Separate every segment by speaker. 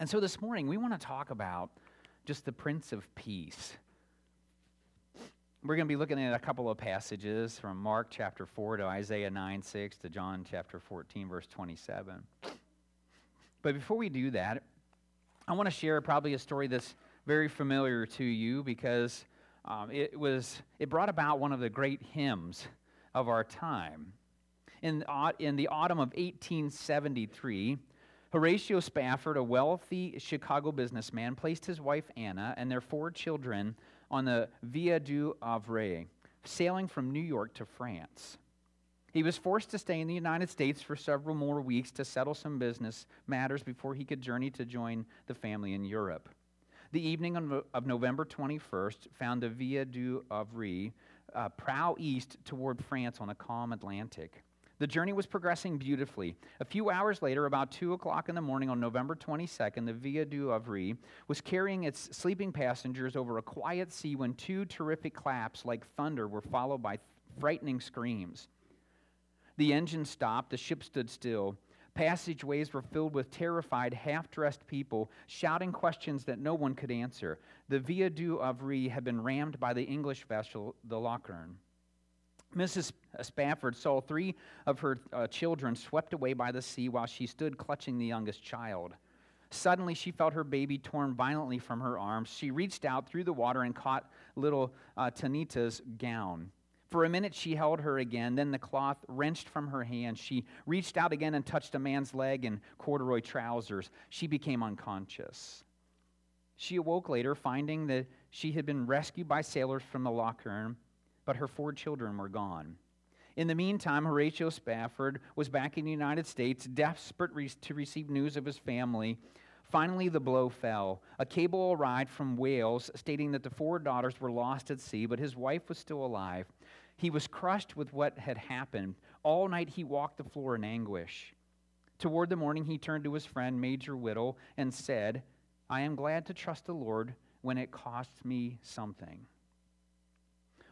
Speaker 1: And so this morning, we want to talk about just the Prince of Peace. We're going to be looking at a couple of passages from Mark chapter 4 to Isaiah 9 6 to John chapter 14, verse 27. But before we do that, I want to share probably a story that's very familiar to you because um, it, was, it brought about one of the great hymns of our time. In, in the autumn of 1873, Horatio Spafford, a wealthy Chicago businessman, placed his wife Anna and their four children on the Ville du Havre, sailing from New York to France. He was forced to stay in the United States for several more weeks to settle some business matters before he could journey to join the family in Europe. The evening of November 21st found the Ville du Havre uh, prow east toward France on a calm Atlantic. The journey was progressing beautifully. A few hours later, about 2 o'clock in the morning on November 22nd, the Ville du Havre was carrying its sleeping passengers over a quiet sea when two terrific claps like thunder were followed by frightening screams. The engine stopped, the ship stood still. Passageways were filled with terrified, half dressed people shouting questions that no one could answer. The Ville du Havre had been rammed by the English vessel, the Loch Earn. Mrs. Spafford saw three of her uh, children swept away by the sea while she stood clutching the youngest child. Suddenly, she felt her baby torn violently from her arms. She reached out through the water and caught little uh, Tanita's gown. For a minute, she held her again. Then the cloth wrenched from her hand. She reached out again and touched a man's leg in corduroy trousers. She became unconscious. She awoke later, finding that she had been rescued by sailors from the Loch Earn but her four children were gone. In the meantime, Horatio Spafford was back in the United States, desperate to receive news of his family. Finally, the blow fell. A cable arrived from Wales stating that the four daughters were lost at sea, but his wife was still alive. He was crushed with what had happened. All night he walked the floor in anguish. Toward the morning, he turned to his friend, Major Whittle, and said, I am glad to trust the Lord when it costs me something.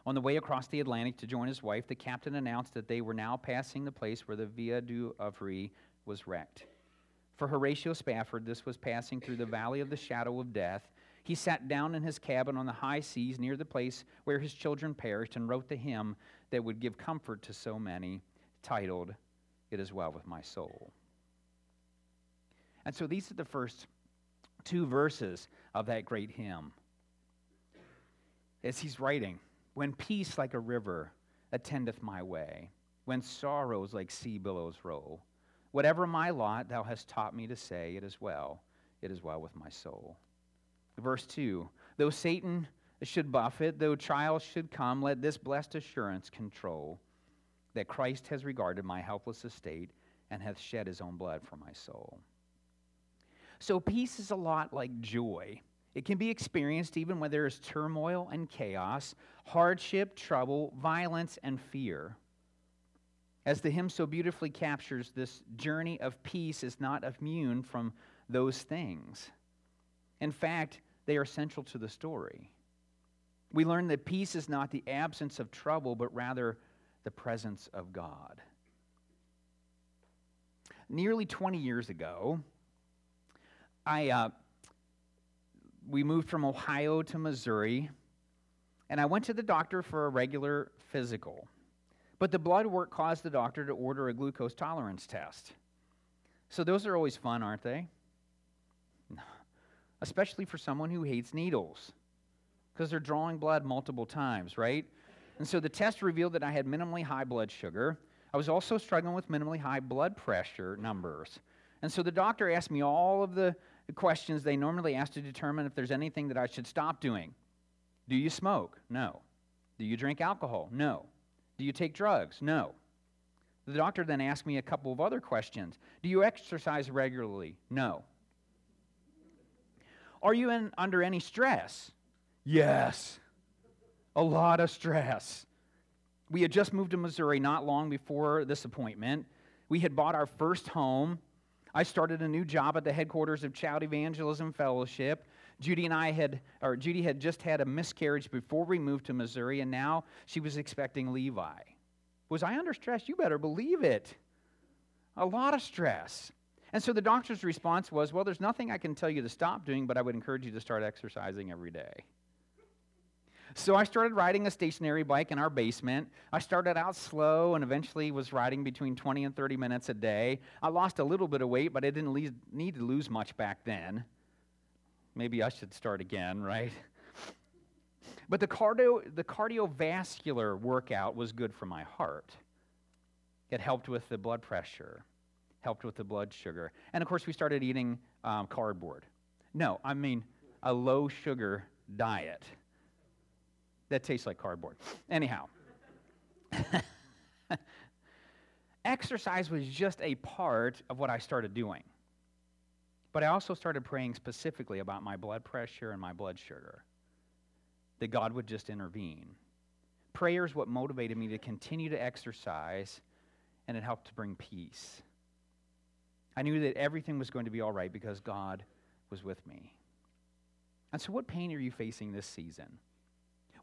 Speaker 1: On the way across the Atlantic to join his wife, the captain announced that they were now passing the place where the Ville du Havre was wrecked. For Horatio Spafford, this was passing through the valley of the shadow of death. He sat down in his cabin on the high seas near the place where his children perished and wrote the hymn that would give comfort to so many, titled, It Is Well With My Soul. And so these are the first two verses of that great hymn. As he's writing, when peace like a river attendeth my way, when sorrows like sea billows roll, whatever my lot thou hast taught me to say, it is well, it is well with my soul. Verse 2 Though Satan should buffet, though trials should come, let this blessed assurance control that Christ has regarded my helpless estate and hath shed his own blood for my soul. So, peace is a lot like joy. It can be experienced even when there is turmoil and chaos, hardship, trouble, violence, and fear. As the hymn so beautifully captures, this journey of peace is not immune from those things. In fact, they are central to the story. We learn that peace is not the absence of trouble, but rather the presence of God. Nearly 20 years ago, I uh, we moved from Ohio to Missouri, and I went to the doctor for a regular physical. But the blood work caused the doctor to order a glucose tolerance test. So those are always fun, aren't they? Especially for someone who hates needles, because they're drawing blood multiple times, right? And so the test revealed that I had minimally high blood sugar. I was also struggling with minimally high blood pressure numbers. And so the doctor asked me all of the questions they normally ask to determine if there's anything that I should stop doing. Do you smoke? No. Do you drink alcohol? No. Do you take drugs? No. The doctor then asked me a couple of other questions. Do you exercise regularly? No. Are you in, under any stress? Yes. A lot of stress. We had just moved to Missouri not long before this appointment. We had bought our first home. I started a new job at the headquarters of Child Evangelism Fellowship. Judy and I had, or Judy had just had a miscarriage before we moved to Missouri, and now she was expecting Levi. Was I under stress? You better believe it. A lot of stress. And so the doctor's response was, Well, there's nothing I can tell you to stop doing, but I would encourage you to start exercising every day. So I started riding a stationary bike in our basement. I started out slow and eventually was riding between 20 and 30 minutes a day. I lost a little bit of weight, but I didn't need to lose much back then. Maybe I should start again, right? But the, cardio, the cardiovascular workout was good for my heart. It helped with the blood pressure, helped with the blood sugar. And of course, we started eating um, cardboard. No, I mean a low sugar diet that tastes like cardboard. Anyhow, exercise was just a part of what I started doing. But I also started praying specifically about my blood pressure and my blood sugar, that God would just intervene. Prayer is what motivated me to continue to exercise, and it helped to bring peace. I knew that everything was going to be all right because God was with me. And so, what pain are you facing this season?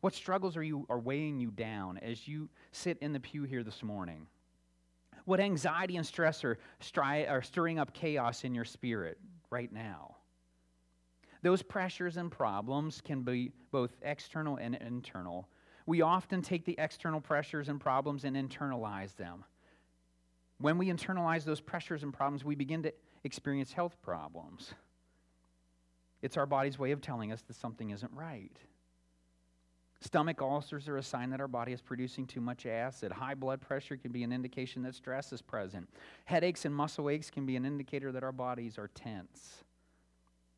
Speaker 1: What struggles are, you, are weighing you down as you sit in the pew here this morning? What anxiety and stress are, stri- are stirring up chaos in your spirit right now? Those pressures and problems can be both external and internal. We often take the external pressures and problems and internalize them. When we internalize those pressures and problems, we begin to experience health problems. It's our body's way of telling us that something isn't right. Stomach ulcers are a sign that our body is producing too much acid. High blood pressure can be an indication that stress is present. Headaches and muscle aches can be an indicator that our bodies are tense.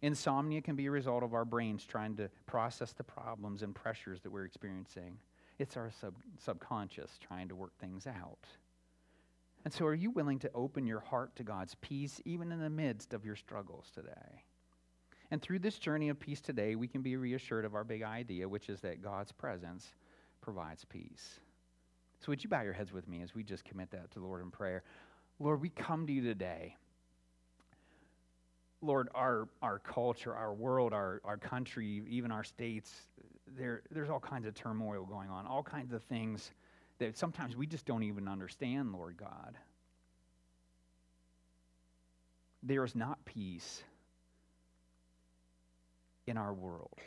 Speaker 1: Insomnia can be a result of our brains trying to process the problems and pressures that we're experiencing. It's our sub- subconscious trying to work things out. And so, are you willing to open your heart to God's peace even in the midst of your struggles today? And through this journey of peace today, we can be reassured of our big idea, which is that God's presence provides peace. So, would you bow your heads with me as we just commit that to the Lord in prayer? Lord, we come to you today. Lord, our, our culture, our world, our, our country, even our states, there, there's all kinds of turmoil going on, all kinds of things that sometimes we just don't even understand, Lord God. There is not peace in our world.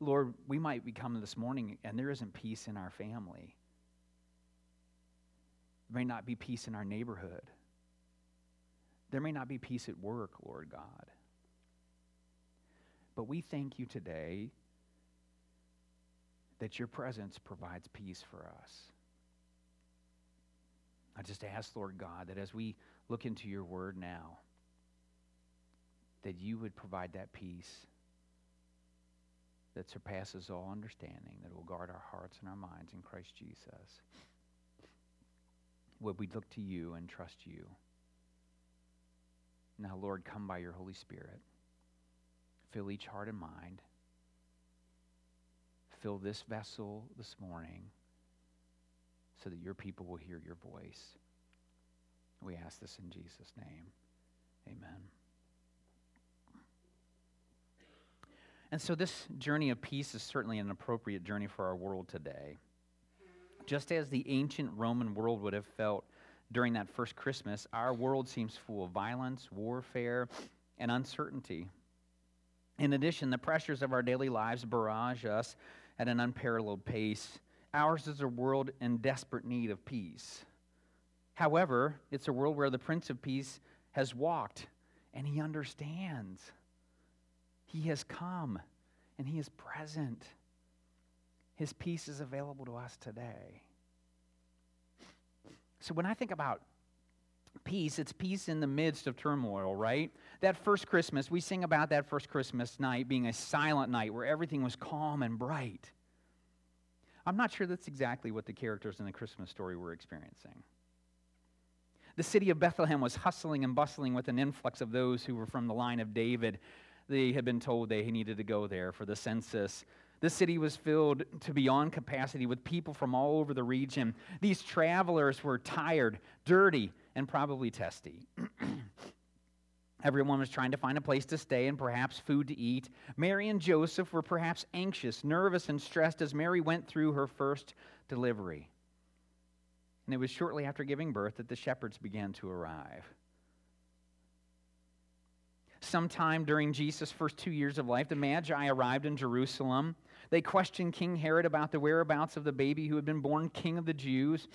Speaker 1: Lord, we might be coming this morning and there isn't peace in our family. There may not be peace in our neighborhood. There may not be peace at work, Lord God. But we thank you today that your presence provides peace for us. I just ask, Lord God, that as we look into your word now, that you would provide that peace that surpasses all understanding, that will guard our hearts and our minds in Christ Jesus. Would we look to you and trust you? Now, Lord, come by your Holy Spirit. Fill each heart and mind. Fill this vessel this morning so that your people will hear your voice. We ask this in Jesus' name. Amen. And so, this journey of peace is certainly an appropriate journey for our world today. Just as the ancient Roman world would have felt during that first Christmas, our world seems full of violence, warfare, and uncertainty. In addition, the pressures of our daily lives barrage us at an unparalleled pace. Ours is a world in desperate need of peace. However, it's a world where the Prince of Peace has walked and he understands. He has come and He is present. His peace is available to us today. So when I think about peace, it's peace in the midst of turmoil, right? That first Christmas, we sing about that first Christmas night being a silent night where everything was calm and bright. I'm not sure that's exactly what the characters in the Christmas story were experiencing. The city of Bethlehem was hustling and bustling with an influx of those who were from the line of David they had been told they needed to go there for the census. The city was filled to beyond capacity with people from all over the region. These travelers were tired, dirty, and probably testy. Everyone was trying to find a place to stay and perhaps food to eat. Mary and Joseph were perhaps anxious, nervous, and stressed as Mary went through her first delivery. And it was shortly after giving birth that the shepherds began to arrive. Sometime during Jesus' first two years of life, the Magi arrived in Jerusalem. They questioned King Herod about the whereabouts of the baby who had been born king of the Jews.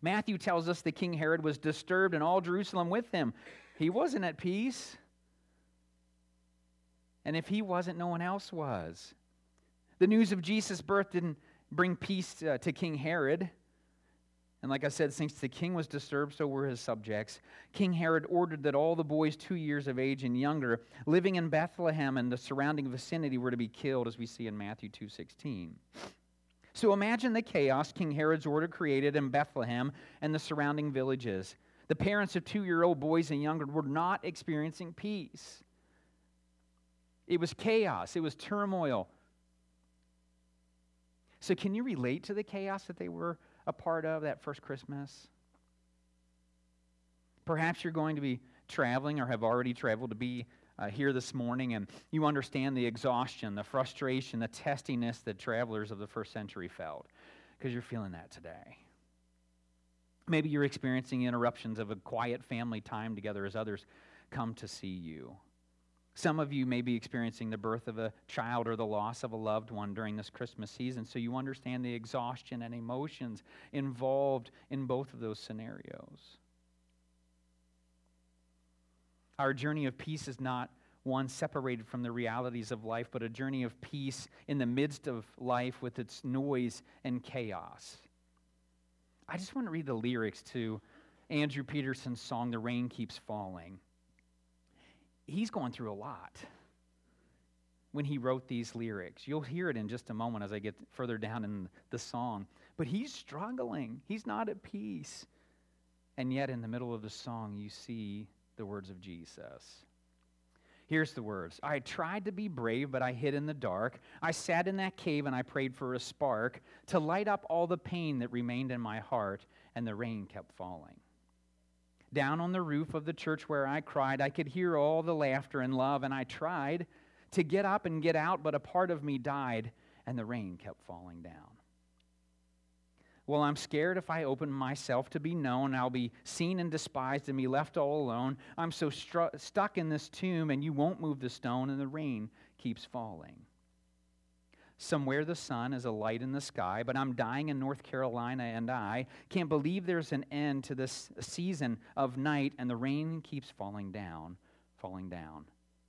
Speaker 1: Matthew tells us that King Herod was disturbed and all Jerusalem with him. He wasn't at peace. And if he wasn't, no one else was. The news of Jesus' birth didn't bring peace uh, to King Herod. And like I said, since the king was disturbed, so were his subjects. King Herod ordered that all the boys two years of age and younger living in Bethlehem and the surrounding vicinity were to be killed, as we see in Matthew 2.16. So imagine the chaos King Herod's order created in Bethlehem and the surrounding villages. The parents of two year old boys and younger were not experiencing peace. It was chaos, it was turmoil. So, can you relate to the chaos that they were a part of that first Christmas? Perhaps you're going to be traveling or have already traveled to be uh, here this morning and you understand the exhaustion, the frustration, the testiness that travelers of the first century felt because you're feeling that today. Maybe you're experiencing interruptions of a quiet family time together as others come to see you. Some of you may be experiencing the birth of a child or the loss of a loved one during this Christmas season, so you understand the exhaustion and emotions involved in both of those scenarios. Our journey of peace is not one separated from the realities of life, but a journey of peace in the midst of life with its noise and chaos. I just want to read the lyrics to Andrew Peterson's song, The Rain Keeps Falling he's going through a lot when he wrote these lyrics. You'll hear it in just a moment as I get further down in the song. But he's struggling, he's not at peace. And yet, in the middle of the song, you see the words of Jesus. Here's the words I tried to be brave, but I hid in the dark. I sat in that cave and I prayed for a spark to light up all the pain that remained in my heart, and the rain kept falling. Down on the roof of the church where I cried, I could hear all the laughter and love, and I tried to get up and get out, but a part of me died, and the rain kept falling down. Well, I'm scared if I open myself to be known, I'll be seen and despised and be left all alone. I'm so stru- stuck in this tomb, and you won't move the stone, and the rain keeps falling. Somewhere the sun is a light in the sky, but I'm dying in North Carolina and I can't believe there's an end to this season of night and the rain keeps falling down, falling down,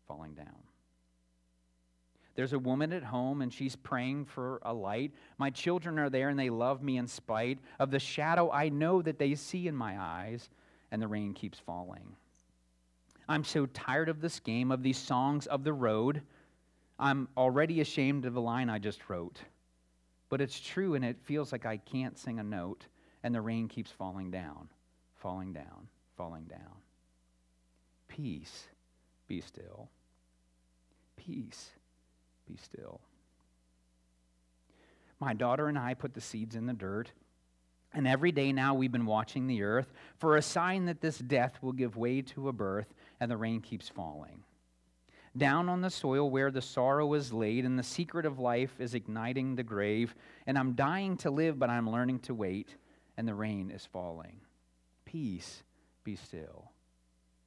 Speaker 1: falling down. There's a woman at home and she's praying for a light. My children are there and they love me in spite of the shadow I know that they see in my eyes, and the rain keeps falling. I'm so tired of this game, of these songs of the road. I'm already ashamed of the line I just wrote. But it's true, and it feels like I can't sing a note, and the rain keeps falling down, falling down, falling down. Peace, be still. Peace, be still. My daughter and I put the seeds in the dirt. And every day now we've been watching the earth for a sign that this death will give way to a birth, and the rain keeps falling down on the soil where the sorrow is laid, and the secret of life is igniting the grave. And I'm dying to live, but I'm learning to wait, and the rain is falling. Peace, be still.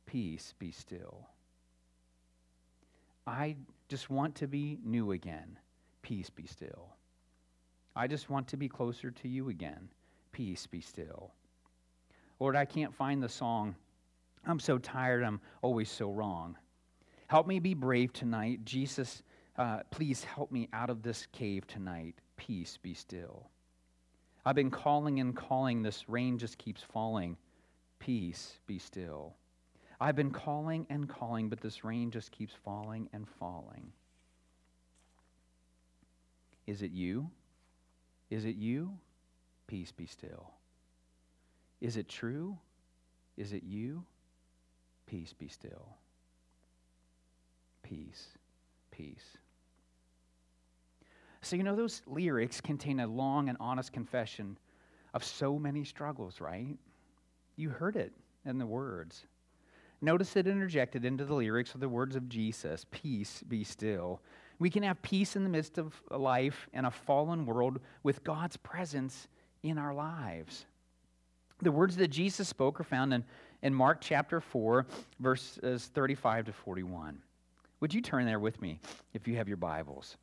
Speaker 1: Peace, be still. I just want to be new again. Peace, be still. I just want to be closer to you again. Peace, be still. Lord, I can't find the song. I'm so tired, I'm always so wrong. Help me be brave tonight. Jesus, uh, please help me out of this cave tonight. Peace, be still. I've been calling and calling. This rain just keeps falling. Peace, be still. I've been calling and calling, but this rain just keeps falling and falling. Is it you? Is it you? Peace, be still. Is it true? Is it you? Peace, be still peace, peace. So, you know, those lyrics contain a long and honest confession of so many struggles, right? You heard it in the words. Notice it interjected into the lyrics with the words of Jesus Peace, be still. We can have peace in the midst of life in a fallen world with God's presence in our lives. The words that Jesus spoke are found in in Mark chapter 4, verses 35 to 41. Would you turn there with me if you have your Bibles?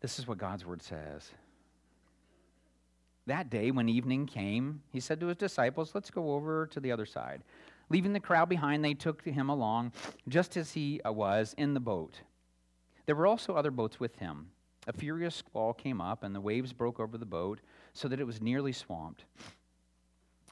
Speaker 1: This is what God's word says. That day, when evening came, he said to his disciples, Let's go over to the other side. Leaving the crowd behind, they took him along, just as he uh, was, in the boat. There were also other boats with him. A furious squall came up, and the waves broke over the boat, so that it was nearly swamped.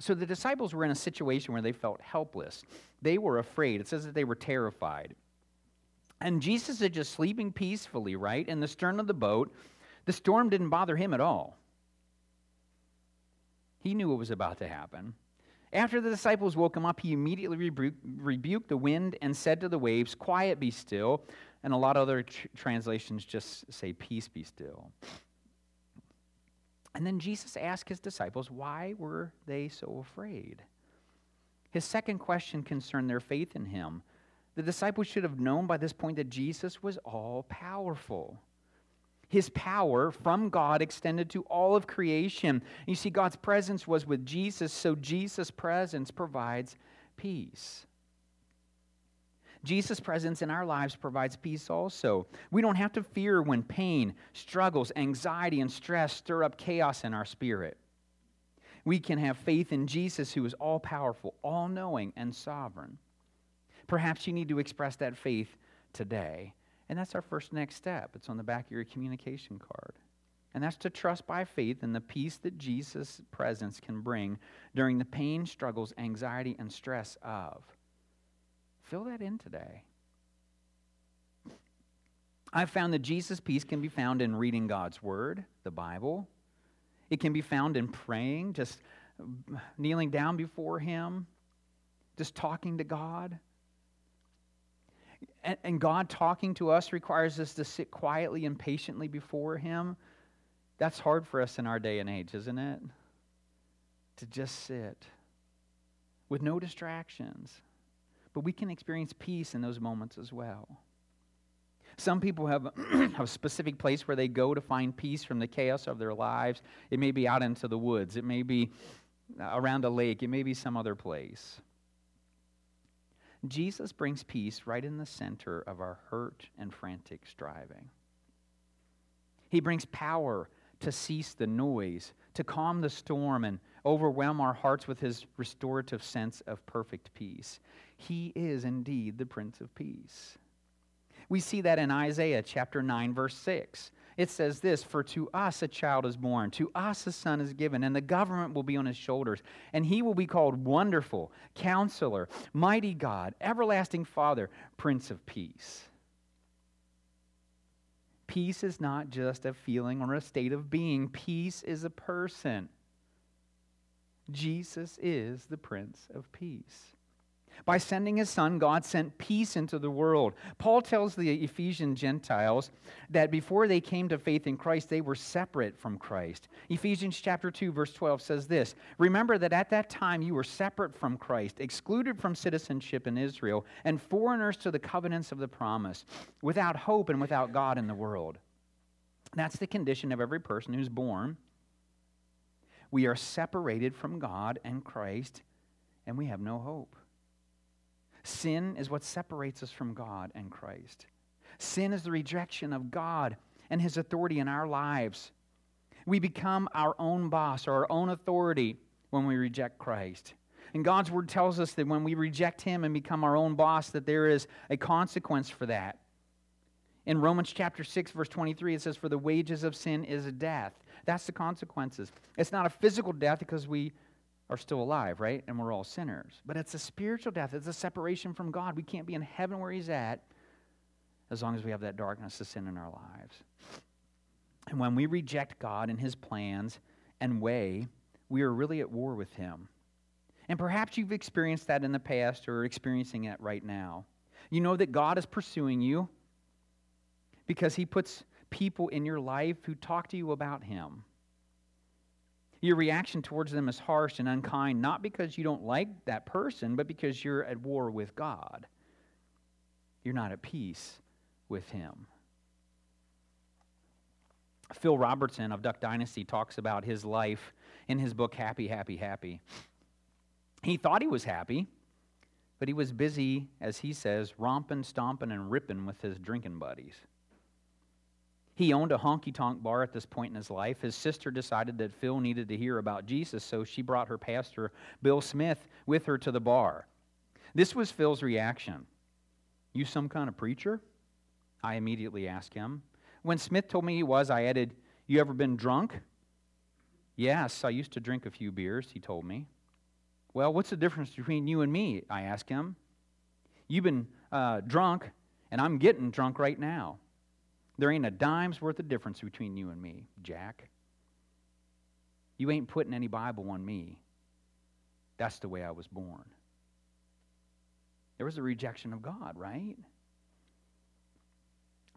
Speaker 1: So the disciples were in a situation where they felt helpless. They were afraid. It says that they were terrified. And Jesus is just sleeping peacefully, right, in the stern of the boat. The storm didn't bother him at all. He knew what was about to happen. After the disciples woke him up, he immediately rebuked the wind and said to the waves, Quiet, be still. And a lot of other tr- translations just say, Peace, be still. And then Jesus asked his disciples, Why were they so afraid? His second question concerned their faith in him. The disciples should have known by this point that Jesus was all powerful his power from God extended to all of creation. You see, God's presence was with Jesus, so Jesus' presence provides peace. Jesus' presence in our lives provides peace also. We don't have to fear when pain, struggles, anxiety, and stress stir up chaos in our spirit. We can have faith in Jesus, who is all powerful, all knowing, and sovereign. Perhaps you need to express that faith today. And that's our first next step. It's on the back of your communication card. And that's to trust by faith in the peace that Jesus' presence can bring during the pain, struggles, anxiety, and stress of. Fill that in today. I've found that Jesus' peace can be found in reading God's Word, the Bible. It can be found in praying, just kneeling down before Him, just talking to God. And, and God talking to us requires us to sit quietly and patiently before Him. That's hard for us in our day and age, isn't it? To just sit with no distractions. But we can experience peace in those moments as well. Some people have, have a specific place where they go to find peace from the chaos of their lives. It may be out into the woods, it may be uh, around a lake, it may be some other place. Jesus brings peace right in the center of our hurt and frantic striving. He brings power to cease the noise, to calm the storm, and overwhelm our hearts with his restorative sense of perfect peace. He is indeed the Prince of Peace. We see that in Isaiah chapter 9, verse 6 it says this For to us a child is born, to us a son is given, and the government will be on his shoulders. And he will be called Wonderful, Counselor, Mighty God, Everlasting Father, Prince of Peace. Peace is not just a feeling or a state of being, peace is a person. Jesus is the Prince of Peace. By sending his son, God sent peace into the world. Paul tells the Ephesian Gentiles that before they came to faith in Christ, they were separate from Christ. Ephesians chapter 2 verse 12 says this, "Remember that at that time you were separate from Christ, excluded from citizenship in Israel, and foreigners to the covenants of the promise, without hope and without God in the world." That's the condition of every person who's born. We are separated from God and Christ, and we have no hope. Sin is what separates us from God and Christ. Sin is the rejection of God and His authority in our lives. We become our own boss or our own authority when we reject Christ. And God's word tells us that when we reject Him and become our own boss, that there is a consequence for that. In Romans chapter 6, verse 23, it says, For the wages of sin is death. That's the consequences. It's not a physical death because we are still alive, right? And we're all sinners. But it's a spiritual death, it's a separation from God. We can't be in heaven where He's at as long as we have that darkness of sin in our lives. And when we reject God and his plans and way, we are really at war with him. And perhaps you've experienced that in the past or experiencing it right now. You know that God is pursuing you because he puts people in your life who talk to you about him. Your reaction towards them is harsh and unkind, not because you don't like that person, but because you're at war with God. You're not at peace with him. Phil Robertson of Duck Dynasty talks about his life in his book, Happy, Happy, Happy. He thought he was happy, but he was busy, as he says, romping, stomping, and ripping with his drinking buddies. He owned a honky tonk bar at this point in his life. His sister decided that Phil needed to hear about Jesus, so she brought her pastor, Bill Smith, with her to the bar. This was Phil's reaction You some kind of preacher? I immediately asked him. When Smith told me he was, I added, You ever been drunk? Yes, I used to drink a few beers, he told me. Well, what's the difference between you and me? I asked him. You've been uh, drunk, and I'm getting drunk right now. There ain't a dime's worth of difference between you and me, Jack. You ain't putting any Bible on me. That's the way I was born. There was a rejection of God, right?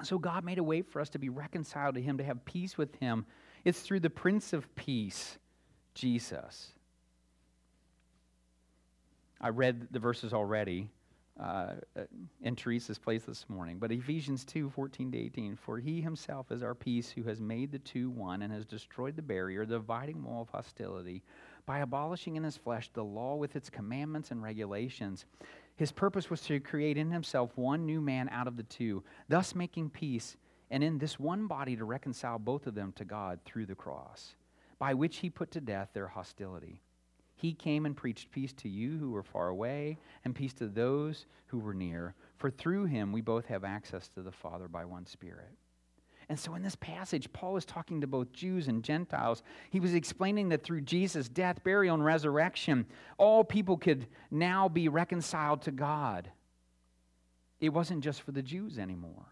Speaker 1: So God made a way for us to be reconciled to Him, to have peace with Him. It's through the Prince of Peace, Jesus. I read the verses already uh, in Teresa's place this morning, but Ephesians 2 14 to 18. For He Himself is our peace, who has made the two one and has destroyed the barrier, the dividing wall of hostility, by abolishing in His flesh the law with its commandments and regulations his purpose was to create in himself one new man out of the two, thus making peace, and in this one body to reconcile both of them to God through the cross, by which he put to death their hostility. He came and preached peace to you who were far away, and peace to those who were near. For through him we both have access to the Father by one Spirit. And so, in this passage, Paul is talking to both Jews and Gentiles. He was explaining that through Jesus' death, burial, and resurrection, all people could now be reconciled to God. It wasn't just for the Jews anymore.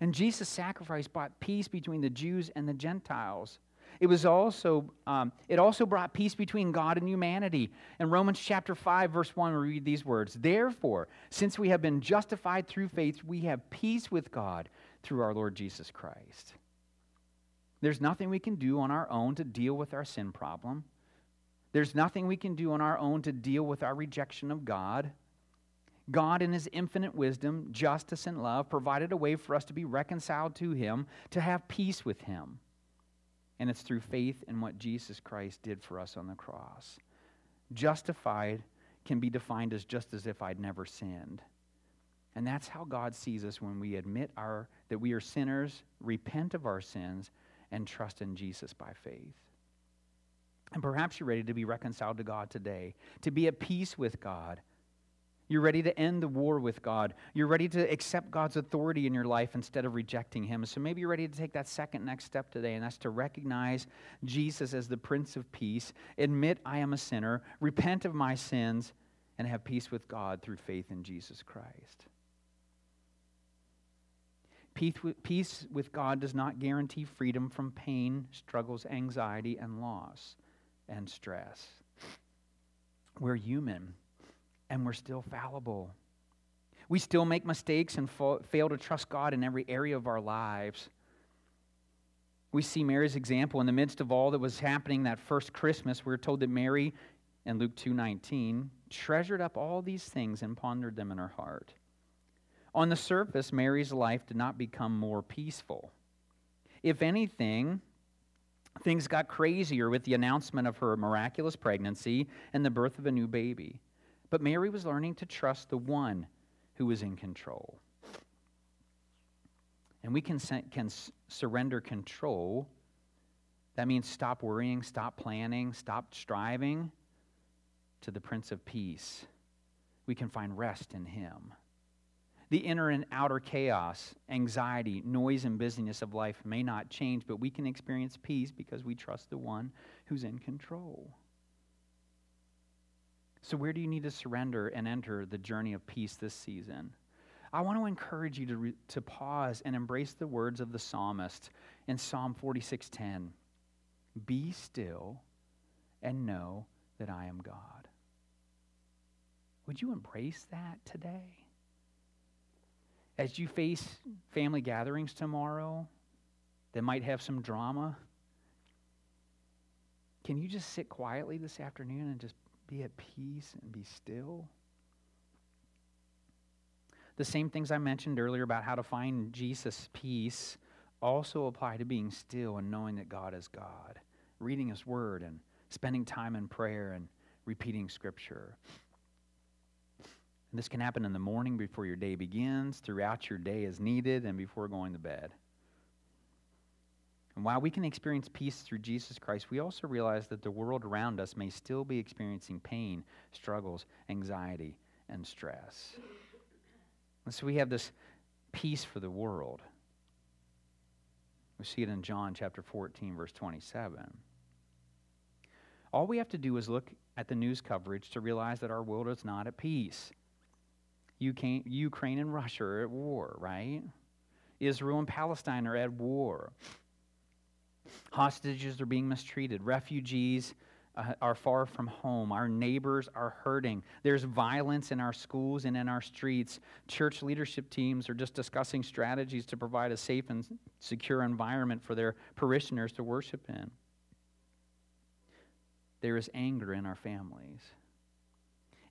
Speaker 1: And Jesus' sacrifice brought peace between the Jews and the Gentiles. It was also um, it also brought peace between God and humanity. In Romans chapter 5, verse 1, we read these words: Therefore, since we have been justified through faith, we have peace with God through our Lord Jesus Christ. There's nothing we can do on our own to deal with our sin problem. There's nothing we can do on our own to deal with our rejection of God. God, in His infinite wisdom, justice, and love, provided a way for us to be reconciled to Him, to have peace with Him. And it's through faith in what Jesus Christ did for us on the cross. Justified can be defined as just as if I'd never sinned. And that's how God sees us when we admit our, that we are sinners, repent of our sins, and trust in Jesus by faith. And perhaps you're ready to be reconciled to God today, to be at peace with God. You're ready to end the war with God. You're ready to accept God's authority in your life instead of rejecting Him. So maybe you're ready to take that second next step today, and that's to recognize Jesus as the Prince of Peace, admit I am a sinner, repent of my sins, and have peace with God through faith in Jesus Christ. Peace with God does not guarantee freedom from pain, struggles, anxiety, and loss and stress. We're human and we're still fallible. We still make mistakes and fail to trust God in every area of our lives. We see Mary's example in the midst of all that was happening that first Christmas. We're told that Mary, in Luke 2:19, treasured up all these things and pondered them in her heart. On the surface, Mary's life did not become more peaceful. If anything, things got crazier with the announcement of her miraculous pregnancy and the birth of a new baby. But Mary was learning to trust the one who was in control. And we can, can surrender control. That means stop worrying, stop planning, stop striving to the Prince of Peace. We can find rest in Him. The inner and outer chaos, anxiety, noise, and busyness of life may not change, but we can experience peace because we trust the one who's in control. So, where do you need to surrender and enter the journey of peace this season? I want to encourage you to, re- to pause and embrace the words of the psalmist in Psalm 46:10. Be still and know that I am God. Would you embrace that today? As you face family gatherings tomorrow that might have some drama, can you just sit quietly this afternoon and just be at peace and be still? The same things I mentioned earlier about how to find Jesus' peace also apply to being still and knowing that God is God, reading His Word and spending time in prayer and repeating Scripture. And this can happen in the morning before your day begins, throughout your day as needed, and before going to bed. And while we can experience peace through Jesus Christ, we also realize that the world around us may still be experiencing pain, struggles, anxiety, and stress. And so we have this peace for the world. We see it in John chapter 14, verse 27. All we have to do is look at the news coverage to realize that our world is not at peace. Ukraine and Russia are at war, right? Israel and Palestine are at war. Hostages are being mistreated. Refugees uh, are far from home. Our neighbors are hurting. There's violence in our schools and in our streets. Church leadership teams are just discussing strategies to provide a safe and secure environment for their parishioners to worship in. There is anger in our families.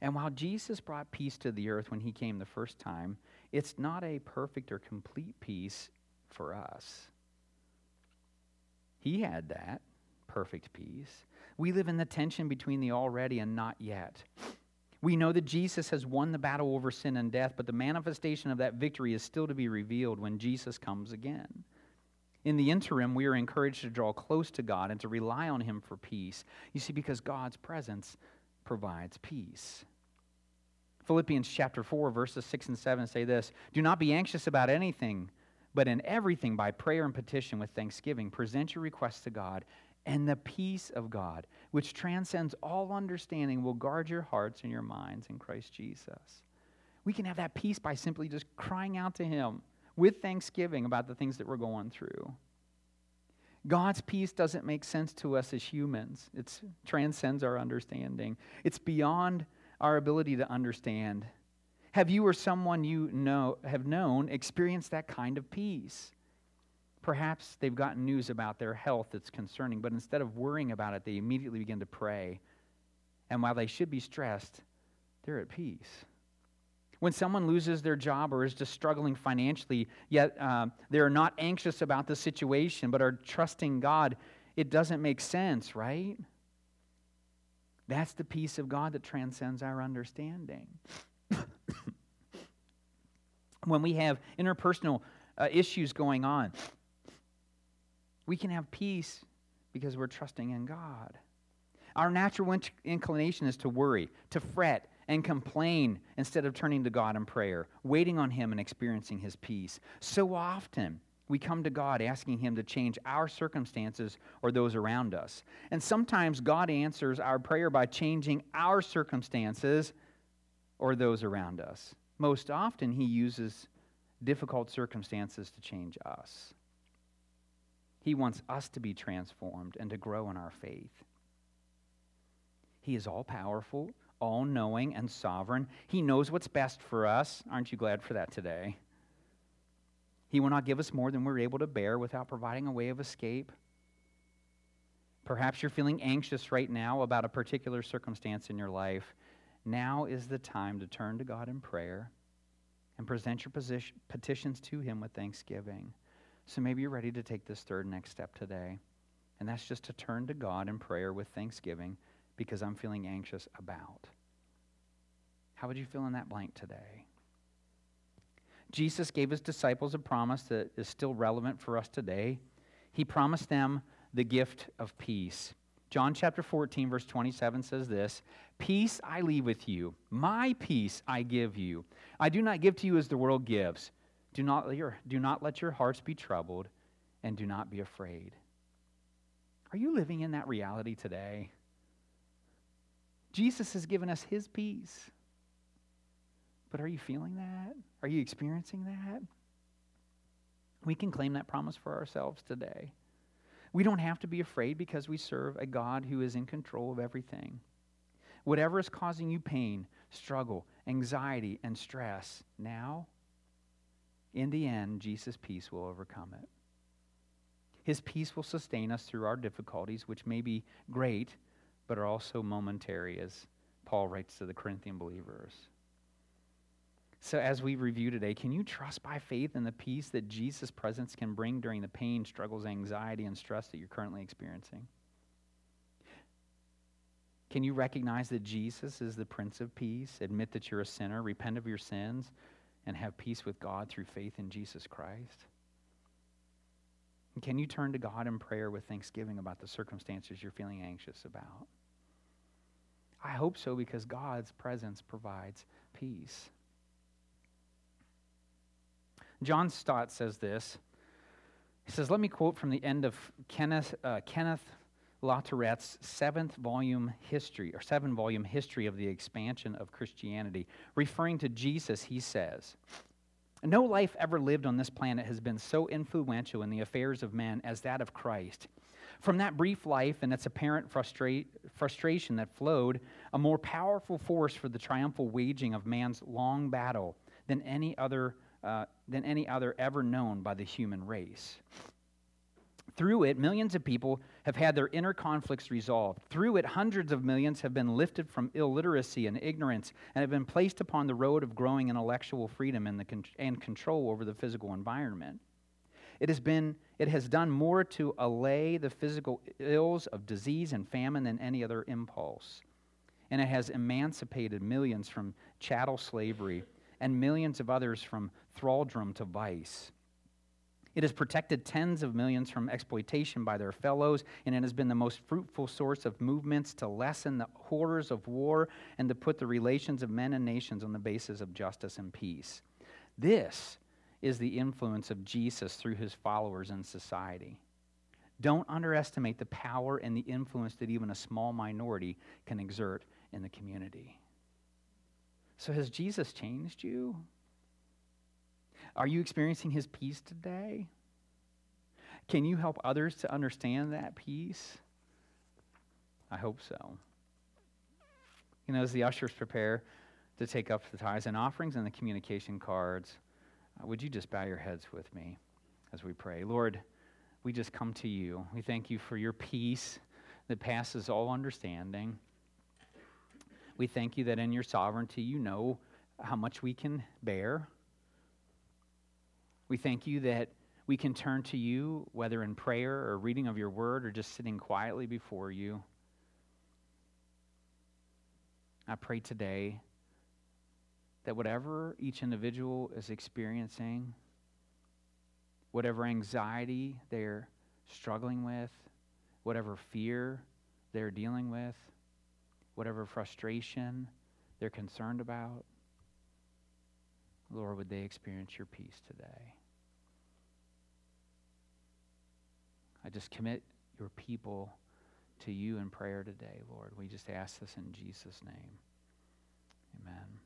Speaker 1: And while Jesus brought peace to the earth when he came the first time, it's not a perfect or complete peace for us. He had that perfect peace. We live in the tension between the already and not yet. We know that Jesus has won the battle over sin and death, but the manifestation of that victory is still to be revealed when Jesus comes again. In the interim, we are encouraged to draw close to God and to rely on Him for peace. You see, because God's presence provides peace. Philippians chapter 4, verses 6 and 7 say this Do not be anxious about anything, but in everything, by prayer and petition with thanksgiving, present your requests to God, and the peace of God, which transcends all understanding, will guard your hearts and your minds in Christ Jesus. We can have that peace by simply just crying out to Him with thanksgiving about the things that we're going through. God's peace doesn't make sense to us as humans. It transcends our understanding. It's beyond our ability to understand. Have you or someone you know have known experienced that kind of peace? Perhaps they've gotten news about their health that's concerning, but instead of worrying about it, they immediately begin to pray. And while they should be stressed, they're at peace. When someone loses their job or is just struggling financially, yet uh, they're not anxious about the situation but are trusting God, it doesn't make sense, right? That's the peace of God that transcends our understanding. when we have interpersonal uh, issues going on, we can have peace because we're trusting in God. Our natural inclination is to worry, to fret, and complain instead of turning to God in prayer, waiting on Him and experiencing His peace. So often, we come to God asking Him to change our circumstances or those around us. And sometimes God answers our prayer by changing our circumstances or those around us. Most often, He uses difficult circumstances to change us. He wants us to be transformed and to grow in our faith. He is all powerful, all knowing, and sovereign. He knows what's best for us. Aren't you glad for that today? He will not give us more than we're able to bear without providing a way of escape. Perhaps you're feeling anxious right now about a particular circumstance in your life. Now is the time to turn to God in prayer and present your position, petitions to Him with thanksgiving. So maybe you're ready to take this third next step today. And that's just to turn to God in prayer with thanksgiving because I'm feeling anxious about. How would you fill in that blank today? Jesus gave his disciples a promise that is still relevant for us today. He promised them the gift of peace. John chapter 14, verse 27 says this Peace I leave with you, my peace I give you. I do not give to you as the world gives. Do not, let your, do not let your hearts be troubled, and do not be afraid. Are you living in that reality today? Jesus has given us his peace. But are you feeling that? Are you experiencing that? We can claim that promise for ourselves today. We don't have to be afraid because we serve a God who is in control of everything. Whatever is causing you pain, struggle, anxiety, and stress now, in the end, Jesus' peace will overcome it. His peace will sustain us through our difficulties, which may be great, but are also momentary, as Paul writes to the Corinthian believers. So, as we review today, can you trust by faith in the peace that Jesus' presence can bring during the pain, struggles, anxiety, and stress that you're currently experiencing? Can you recognize that Jesus is the Prince of Peace? Admit that you're a sinner, repent of your sins, and have peace with God through faith in Jesus Christ? And can you turn to God in prayer with thanksgiving about the circumstances you're feeling anxious about? I hope so because God's presence provides peace. John Stott says this. He says, Let me quote from the end of Kenneth, uh, Kenneth seventh volume history, or seven volume history of the expansion of Christianity. Referring to Jesus, he says, No life ever lived on this planet has been so influential in the affairs of men as that of Christ. From that brief life and its apparent frustra- frustration that flowed, a more powerful force for the triumphal waging of man's long battle than any other, uh, than any other ever known by the human race. Through it, millions of people have had their inner conflicts resolved. Through it, hundreds of millions have been lifted from illiteracy and ignorance and have been placed upon the road of growing intellectual freedom and, the and control over the physical environment. It has, been, it has done more to allay the physical ills of disease and famine than any other impulse. And it has emancipated millions from chattel slavery and millions of others from thraldom to vice. It has protected tens of millions from exploitation by their fellows, and it has been the most fruitful source of movements to lessen the horrors of war and to put the relations of men and nations on the basis of justice and peace. This is the influence of Jesus through his followers in society. Don't underestimate the power and the influence that even a small minority can exert in the community. So, has Jesus changed you? Are you experiencing his peace today? Can you help others to understand that peace? I hope so. You know, as the ushers prepare to take up the tithes and offerings and the communication cards, uh, would you just bow your heads with me as we pray? Lord, we just come to you. We thank you for your peace that passes all understanding. We thank you that in your sovereignty you know how much we can bear. We thank you that we can turn to you, whether in prayer or reading of your word or just sitting quietly before you. I pray today that whatever each individual is experiencing, whatever anxiety they're struggling with, whatever fear they're dealing with, whatever frustration they're concerned about, Lord, would they experience your peace today? I just commit your people to you in prayer today, Lord. We just ask this in Jesus' name. Amen.